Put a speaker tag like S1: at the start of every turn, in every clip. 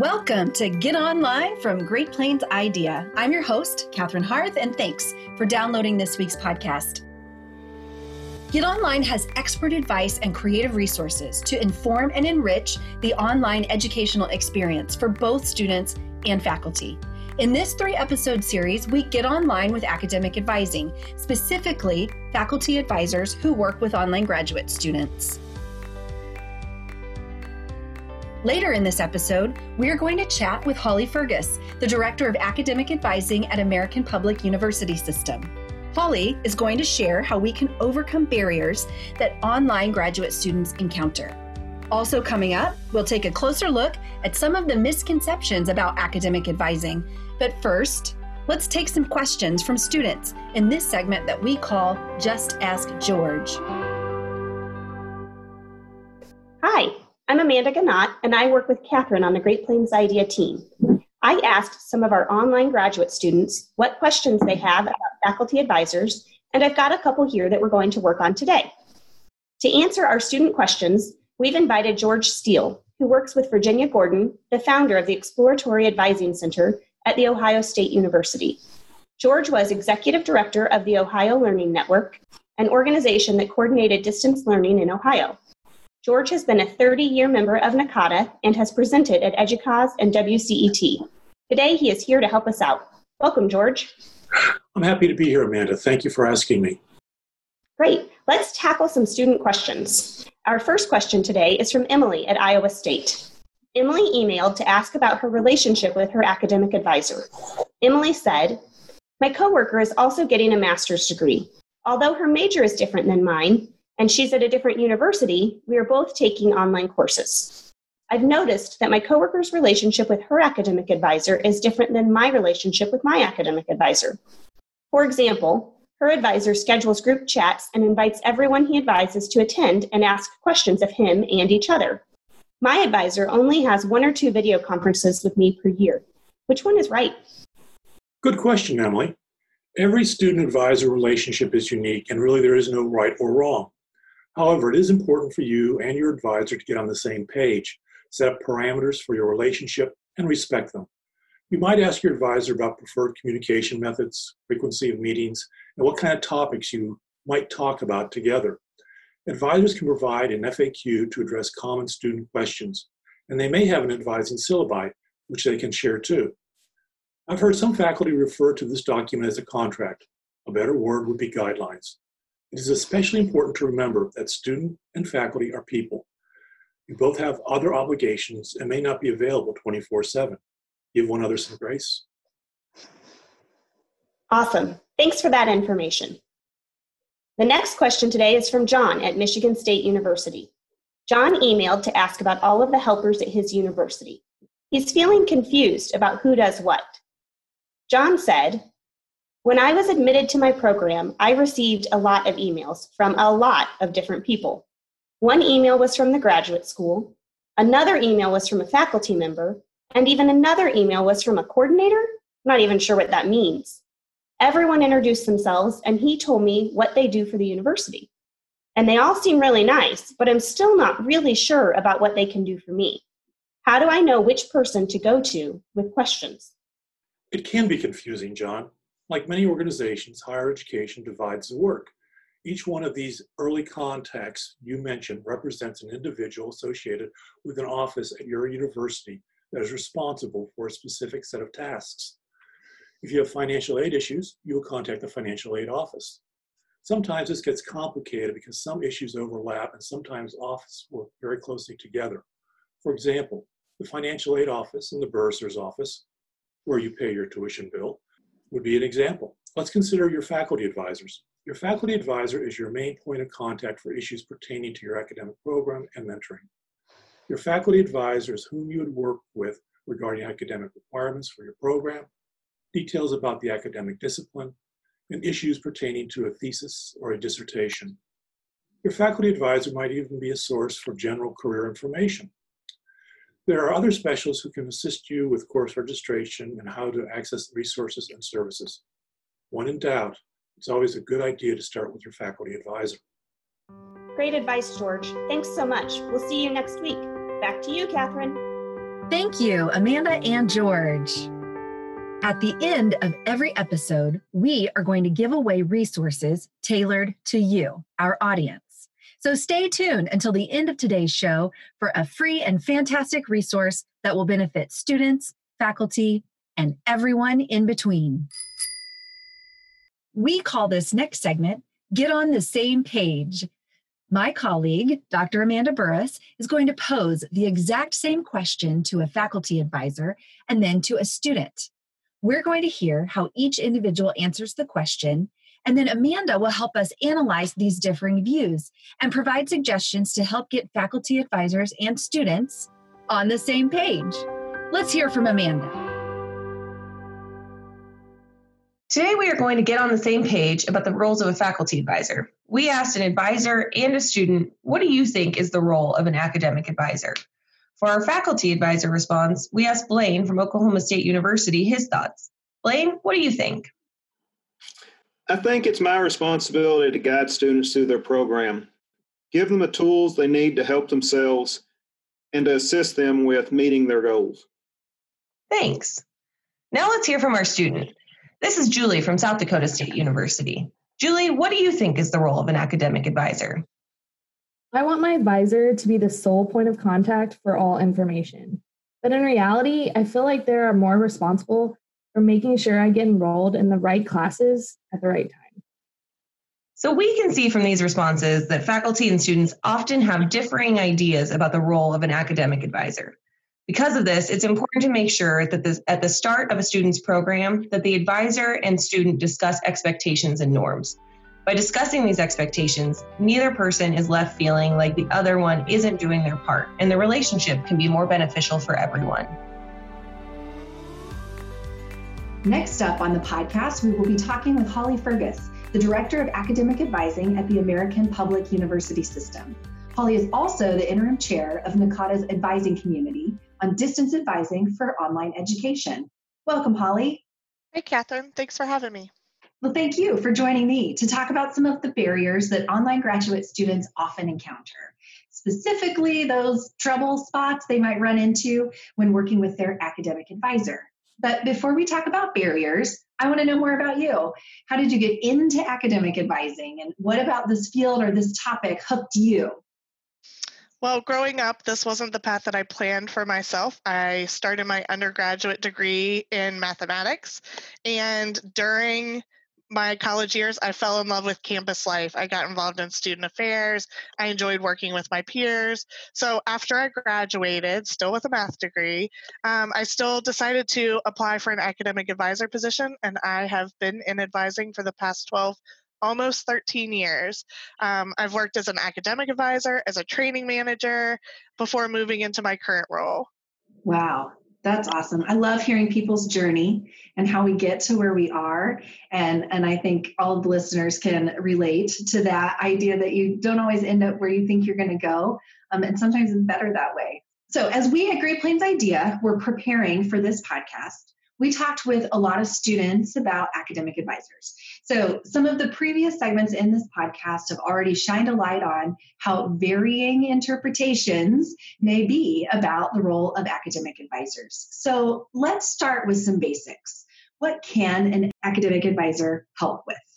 S1: Welcome to Get Online from Great Plains IDEA. I'm your host, Catherine Harth, and thanks for downloading this week's podcast. Get Online has expert advice and creative resources to inform and enrich the online educational experience for both students and faculty. In this three episode series, we get online with academic advising, specifically faculty advisors who work with online graduate students. Later in this episode, we are going to chat with Holly Fergus, the Director of Academic Advising at American Public University System. Holly is going to share how we can overcome barriers that online graduate students encounter. Also, coming up, we'll take a closer look at some of the misconceptions about academic advising. But first, let's take some questions from students in this segment that we call Just Ask George.
S2: Hi, I'm Amanda Ganot, and I work with Catherine on the Great Plains IDEA team. I asked some of our online graduate students what questions they have about faculty advisors, and I've got a couple here that we're going to work on today. To answer our student questions, we've invited George Steele, who works with Virginia Gordon, the founder of the Exploratory Advising Center at The Ohio State University. George was executive director of the Ohio Learning Network, an organization that coordinated distance learning in Ohio. George has been a 30 year member of NACADA and has presented at EDUCAUSE and WCET. Today, he is here to help us out. Welcome, George.
S3: I'm happy to be here, Amanda. Thank you for asking me.
S2: Great. Let's tackle some student questions. Our first question today is from Emily at Iowa State. Emily emailed to ask about her relationship with her academic advisor. Emily said, My coworker is also getting a master's degree. Although her major is different than mine, and she's at a different university, we are both taking online courses. I've noticed that my coworker's relationship with her academic advisor is different than my relationship with my academic advisor. For example, her advisor schedules group chats and invites everyone he advises to attend and ask questions of him and each other. My advisor only has one or two video conferences with me per year. Which one is right?
S3: Good question, Emily. Every student advisor relationship is unique, and really there is no right or wrong. However, it is important for you and your advisor to get on the same page, set up parameters for your relationship, and respect them. You might ask your advisor about preferred communication methods, frequency of meetings, and what kind of topics you might talk about together. Advisors can provide an FAQ to address common student questions, and they may have an advising syllabi, which they can share too. I've heard some faculty refer to this document as a contract. A better word would be guidelines. It is especially important to remember that student and faculty are people. You both have other obligations and may not be available 24 7. Give one another some grace.
S2: Awesome. Thanks for that information. The next question today is from John at Michigan State University. John emailed to ask about all of the helpers at his university. He's feeling confused about who does what. John said, when I was admitted to my program, I received a lot of emails from a lot of different people. One email was from the graduate school, another email was from a faculty member, and even another email was from a coordinator. I'm not even sure what that means. Everyone introduced themselves, and he told me what they do for the university. And they all seem really nice, but I'm still not really sure about what they can do for me. How do I know which person to go to with questions?
S3: It can be confusing, John. Like many organizations, higher education divides the work. Each one of these early contacts you mentioned represents an individual associated with an office at your university that is responsible for a specific set of tasks. If you have financial aid issues, you will contact the financial aid office. Sometimes this gets complicated because some issues overlap and sometimes offices work very closely together. For example, the financial aid office and the bursar's office, where you pay your tuition bill, would be an example. Let's consider your faculty advisors. Your faculty advisor is your main point of contact for issues pertaining to your academic program and mentoring. Your faculty advisor is whom you would work with regarding academic requirements for your program, details about the academic discipline, and issues pertaining to a thesis or a dissertation. Your faculty advisor might even be a source for general career information. There are other specialists who can assist you with course registration and how to access resources and services. When in doubt, it's always a good idea to start with your faculty advisor.
S2: Great advice, George. Thanks so much. We'll see you next week. Back to you, Catherine.
S1: Thank you, Amanda and George. At the end of every episode, we are going to give away resources tailored to you, our audience. So stay tuned until the end of today's show for a free and fantastic resource that will benefit students, faculty, and everyone in between. We call this next segment Get on the Same Page. My colleague, Dr. Amanda Burris, is going to pose the exact same question to a faculty advisor and then to a student. We're going to hear how each individual answers the question and then Amanda will help us analyze these differing views and provide suggestions to help get faculty advisors and students on the same page. Let's hear from Amanda.
S4: Today, we are going to get on the same page about the roles of a faculty advisor. We asked an advisor and a student, What do you think is the role of an academic advisor? For our faculty advisor response, we asked Blaine from Oklahoma State University his thoughts. Blaine, what do you think?
S5: I think it's my responsibility to guide students through their program, give them the tools they need to help themselves, and to assist them with meeting their goals.
S4: Thanks. Now let's hear from our student. This is Julie from South Dakota State University. Julie, what do you think is the role of an academic advisor?
S6: I want my advisor to be the sole point of contact for all information. But in reality, I feel like there are more responsible for making sure I get enrolled in the right classes at the right time.
S4: So we can see from these responses that faculty and students often have differing ideas about the role of an academic advisor. Because of this, it's important to make sure that this, at the start of a student's program that the advisor and student discuss expectations and norms. By discussing these expectations, neither person is left feeling like the other one isn't doing their part, and the relationship can be more beneficial for everyone.
S1: Next up on the podcast, we will be talking with Holly Fergus, the Director of Academic Advising at the American Public University System. Holly is also the interim chair of NACADA's advising community on distance advising for online education. Welcome, Holly.
S7: Hey, Catherine. Thanks for having me.
S1: Well, thank you for joining me to talk about some of the barriers that online graduate students often encounter, specifically those trouble spots they might run into when working with their academic advisor. But before we talk about barriers, I want to know more about you. How did you get into academic advising? And what about this field or this topic hooked you?
S7: Well, growing up, this wasn't the path that I planned for myself. I started my undergraduate degree in mathematics, and during my college years, I fell in love with campus life. I got involved in student affairs. I enjoyed working with my peers. So after I graduated, still with a math degree, um, I still decided to apply for an academic advisor position, and I have been in advising for the past 12 almost 13 years. Um, I've worked as an academic advisor, as a training manager, before moving into my current role.
S1: Wow. That's awesome. I love hearing people's journey and how we get to where we are. And, and I think all of the listeners can relate to that idea that you don't always end up where you think you're going to go. Um, and sometimes it's better that way. So, as we at Great Plains Idea, we're preparing for this podcast we talked with a lot of students about academic advisors. So, some of the previous segments in this podcast have already shined a light on how varying interpretations may be about the role of academic advisors. So, let's start with some basics. What can an academic advisor help with?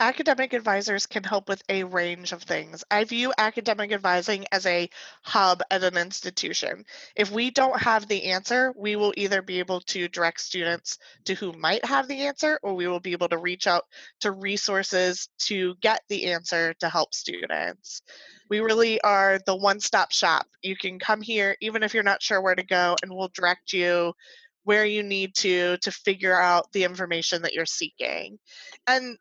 S7: Academic advisors can help with a range of things. I view academic advising as a hub at an institution. If we don't have the answer, we will either be able to direct students to who might have the answer, or we will be able to reach out to resources to get the answer to help students. We really are the one stop shop. You can come here even if you're not sure where to go, and we'll direct you where you need to to figure out the information that you're seeking. And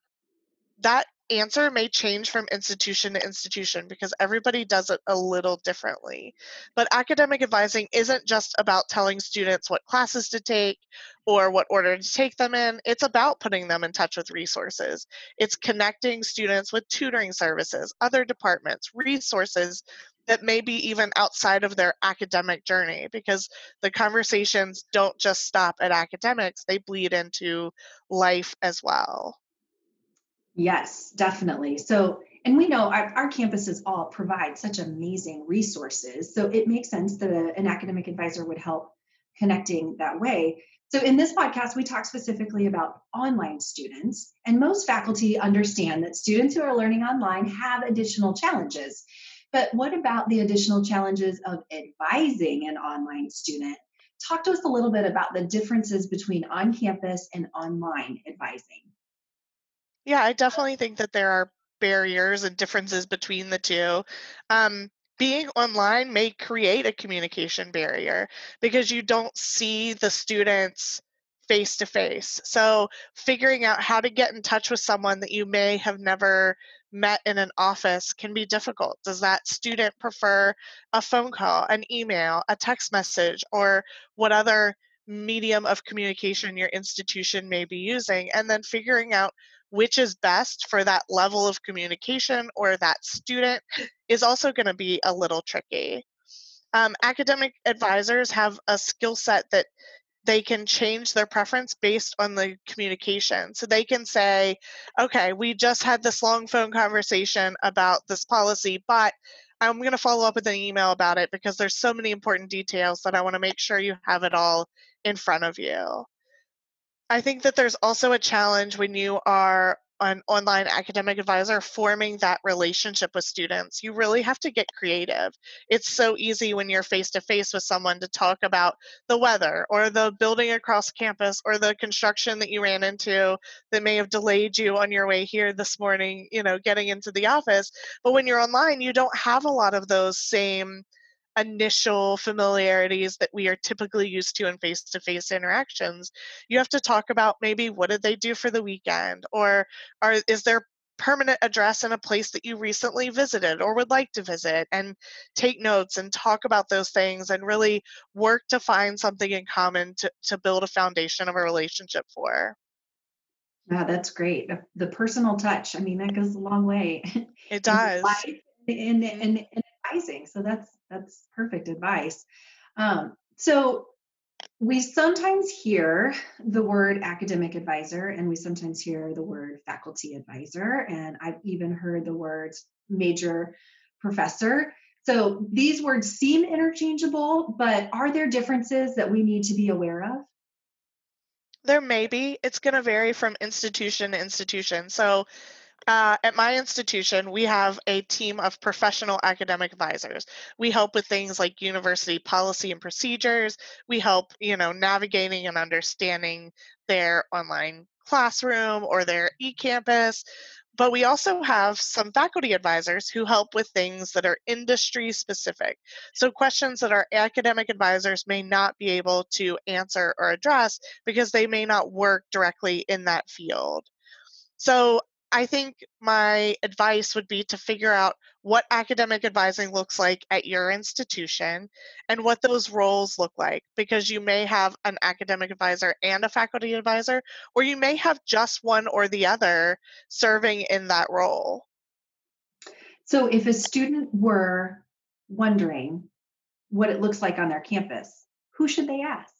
S7: that answer may change from institution to institution because everybody does it a little differently. But academic advising isn't just about telling students what classes to take or what order to take them in, it's about putting them in touch with resources. It's connecting students with tutoring services, other departments, resources that may be even outside of their academic journey because the conversations don't just stop at academics, they bleed into life as well.
S1: Yes, definitely. So, and we know our, our campuses all provide such amazing resources. So it makes sense that a, an academic advisor would help connecting that way. So, in this podcast, we talk specifically about online students, and most faculty understand that students who are learning online have additional challenges. But what about the additional challenges of advising an online student? Talk to us a little bit about the differences between on campus and online advising.
S7: Yeah, I definitely think that there are barriers and differences between the two. Um, being online may create a communication barrier because you don't see the students face to face. So, figuring out how to get in touch with someone that you may have never met in an office can be difficult. Does that student prefer a phone call, an email, a text message, or what other medium of communication your institution may be using? And then figuring out which is best for that level of communication or that student is also going to be a little tricky. Um, academic advisors have a skill set that they can change their preference based on the communication. So they can say, okay, we just had this long phone conversation about this policy, but I'm going to follow up with an email about it because there's so many important details that I want to make sure you have it all in front of you. I think that there's also a challenge when you are an online academic advisor forming that relationship with students. You really have to get creative. It's so easy when you're face to face with someone to talk about the weather or the building across campus or the construction that you ran into that may have delayed you on your way here this morning, you know, getting into the office. But when you're online, you don't have a lot of those same initial familiarities that we are typically used to in face to face interactions. You have to talk about maybe what did they do for the weekend or are is there permanent address in a place that you recently visited or would like to visit and take notes and talk about those things and really work to find something in common to, to build a foundation of a relationship for.
S1: Yeah, that's great. The personal touch, I mean, that goes a long way.
S7: It does.
S1: In, in, mm-hmm. in, in So that's that's perfect advice. Um, so we sometimes hear the word academic advisor and we sometimes hear the word faculty advisor and i've even heard the words major professor. So these words seem interchangeable but are there differences that we need to be aware of?
S7: There may be. It's going to vary from institution to institution. So uh, at my institution, we have a team of professional academic advisors. We help with things like university policy and procedures. We help, you know, navigating and understanding their online classroom or their e-campus. But we also have some faculty advisors who help with things that are industry specific. So, questions that our academic advisors may not be able to answer or address because they may not work directly in that field. So, I think my advice would be to figure out what academic advising looks like at your institution and what those roles look like because you may have an academic advisor and a faculty advisor, or you may have just one or the other serving in that role.
S1: So, if a student were wondering what it looks like on their campus, who should they ask?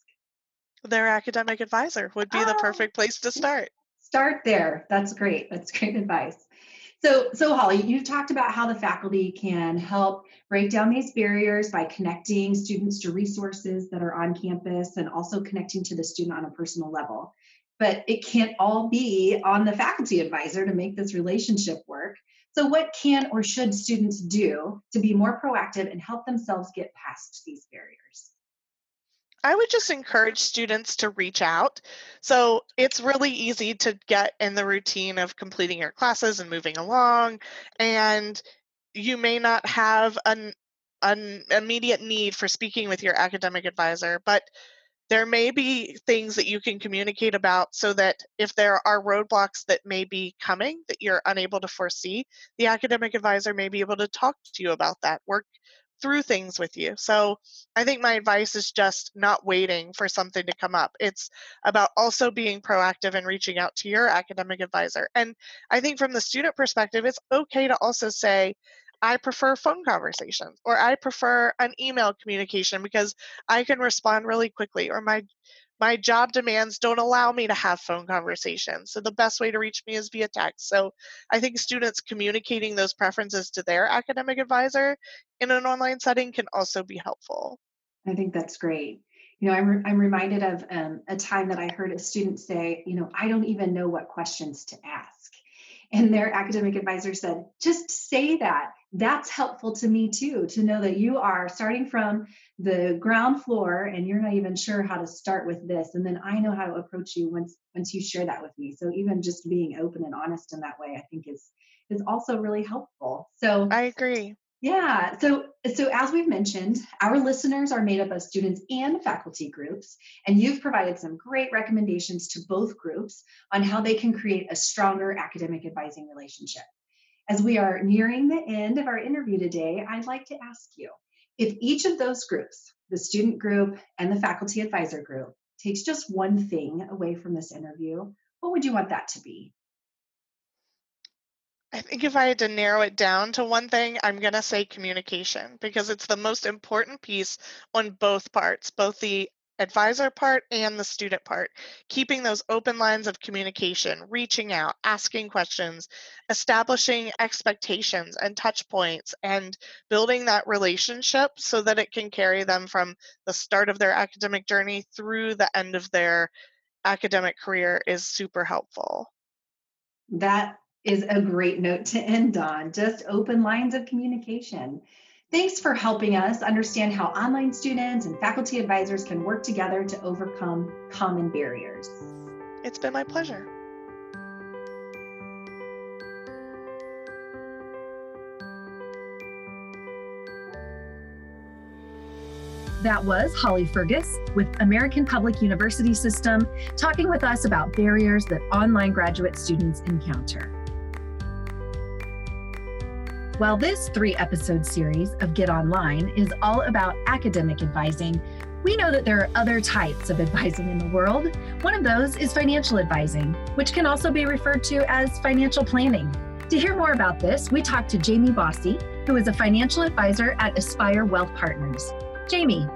S7: Their academic advisor would be oh. the ah. perfect place to start
S1: start there. That's great. That's great advice. So, so Holly, you've talked about how the faculty can help break down these barriers by connecting students to resources that are on campus and also connecting to the student on a personal level. But it can't all be on the faculty advisor to make this relationship work. So, what can or should students do to be more proactive and help themselves get past these barriers?
S7: I would just encourage students to reach out. So it's really easy to get in the routine of completing your classes and moving along, and you may not have an, an immediate need for speaking with your academic advisor, but there may be things that you can communicate about so that if there are roadblocks that may be coming that you're unable to foresee, the academic advisor may be able to talk to you about that, work through things with you. So I think my advice is just not waiting for something to come up. It's about also being proactive and reaching out to your academic advisor. And I think from the student perspective, it's okay to also say, I prefer phone conversations or I prefer an email communication because I can respond really quickly or my my job demands don't allow me to have phone conversations. So the best way to reach me is via text. So I think students communicating those preferences to their academic advisor in an online setting can also be helpful.
S1: I think that's great. You know, I'm, I'm reminded of um, a time that I heard a student say, you know, I don't even know what questions to ask. And their academic advisor said, just say that. That's helpful to me too, to know that you are starting from the ground floor and you're not even sure how to start with this. And then I know how to approach you once once you share that with me. So even just being open and honest in that way, I think is is also really helpful. So
S7: I agree.
S1: Yeah. So, so as we've mentioned, our listeners are made up of students and faculty groups, and you've provided some great recommendations to both groups on how they can create a stronger academic advising relationship. As we are nearing the end of our interview today, I'd like to ask you if each of those groups, the student group and the faculty advisor group, takes just one thing away from this interview, what would you want that to be?
S7: I think if I had to narrow it down to one thing, I'm going to say communication because it's the most important piece on both parts, both the advisor part and the student part. Keeping those open lines of communication, reaching out, asking questions, establishing expectations and touch points, and building that relationship so that it can carry them from the start of their academic journey through the end of their academic career is super helpful.
S1: That is a great note to end on. Just open lines of communication. Thanks for helping us understand how online students and faculty advisors can work together to overcome common barriers.
S7: It's been my pleasure.
S1: That was Holly Fergus with American Public University System talking with us about barriers that online graduate students encounter. While this three episode series of Get Online is all about academic advising, we know that there are other types of advising in the world. One of those is financial advising, which can also be referred to as financial planning. To hear more about this, we talked to Jamie Bossy, who is a financial advisor at Aspire Wealth Partners. Jamie.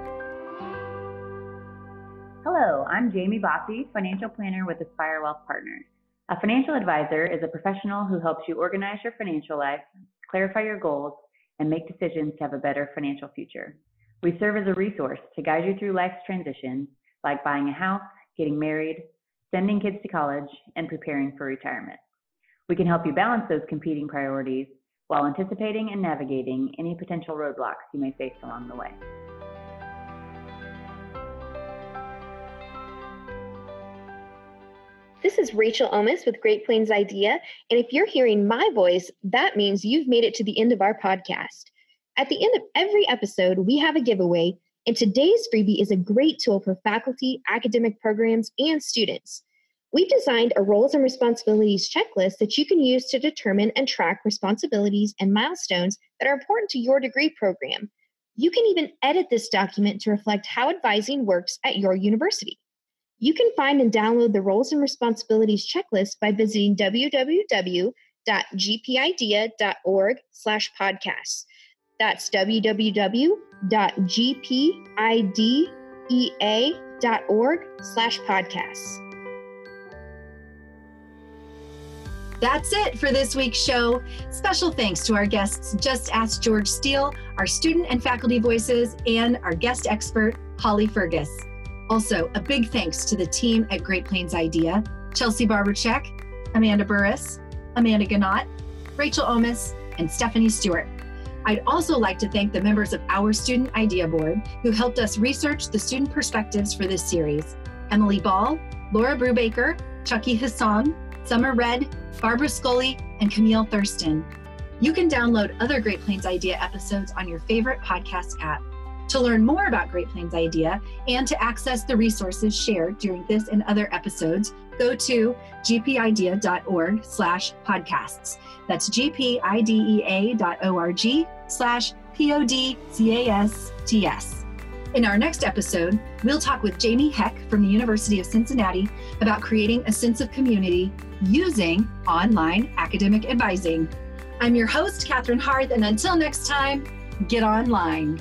S8: Hello, I'm Jamie Bossy, financial planner with Aspire Wealth Partners. A financial advisor is a professional who helps you organize your financial life, clarify your goals, and make decisions to have a better financial future. We serve as a resource to guide you through life's transitions, like buying a house, getting married, sending kids to college, and preparing for retirement. We can help you balance those competing priorities while anticipating and navigating any potential roadblocks you may face along the way.
S9: This is Rachel Omis with Great Plains Idea. And if you're hearing my voice, that means you've made it to the end of our podcast. At the end of every episode, we have a giveaway, and today's freebie is a great tool for faculty, academic programs, and students. We've designed a roles and responsibilities checklist that you can use to determine and track responsibilities and milestones that are important to your degree program. You can even edit this document to reflect how advising works at your university. You can find and download the roles and responsibilities checklist by visiting www.gpidea.org slash podcasts. That's www.gpidea.org slash podcasts.
S1: That's it for this week's show. Special thanks to our guests, Just Ask George Steele, our student and faculty voices, and our guest expert, Holly Fergus. Also, a big thanks to the team at Great Plains Idea Chelsea Barbercheck, Amanda Burris, Amanda Ganot, Rachel Omis, and Stephanie Stewart. I'd also like to thank the members of our Student Idea Board who helped us research the student perspectives for this series Emily Ball, Laura Brubaker, Chucky Hassan, Summer Red, Barbara Scully, and Camille Thurston. You can download other Great Plains Idea episodes on your favorite podcast app. To learn more about Great Plains Idea and to access the resources shared during this and other episodes, go to gpidea.org slash podcasts. That's gpidea.org slash P-O-D-C-A-S-T-S. In our next episode, we'll talk with Jamie Heck from the University of Cincinnati about creating a sense of community using online academic advising. I'm your host, Katherine Harth, and until next time, get online.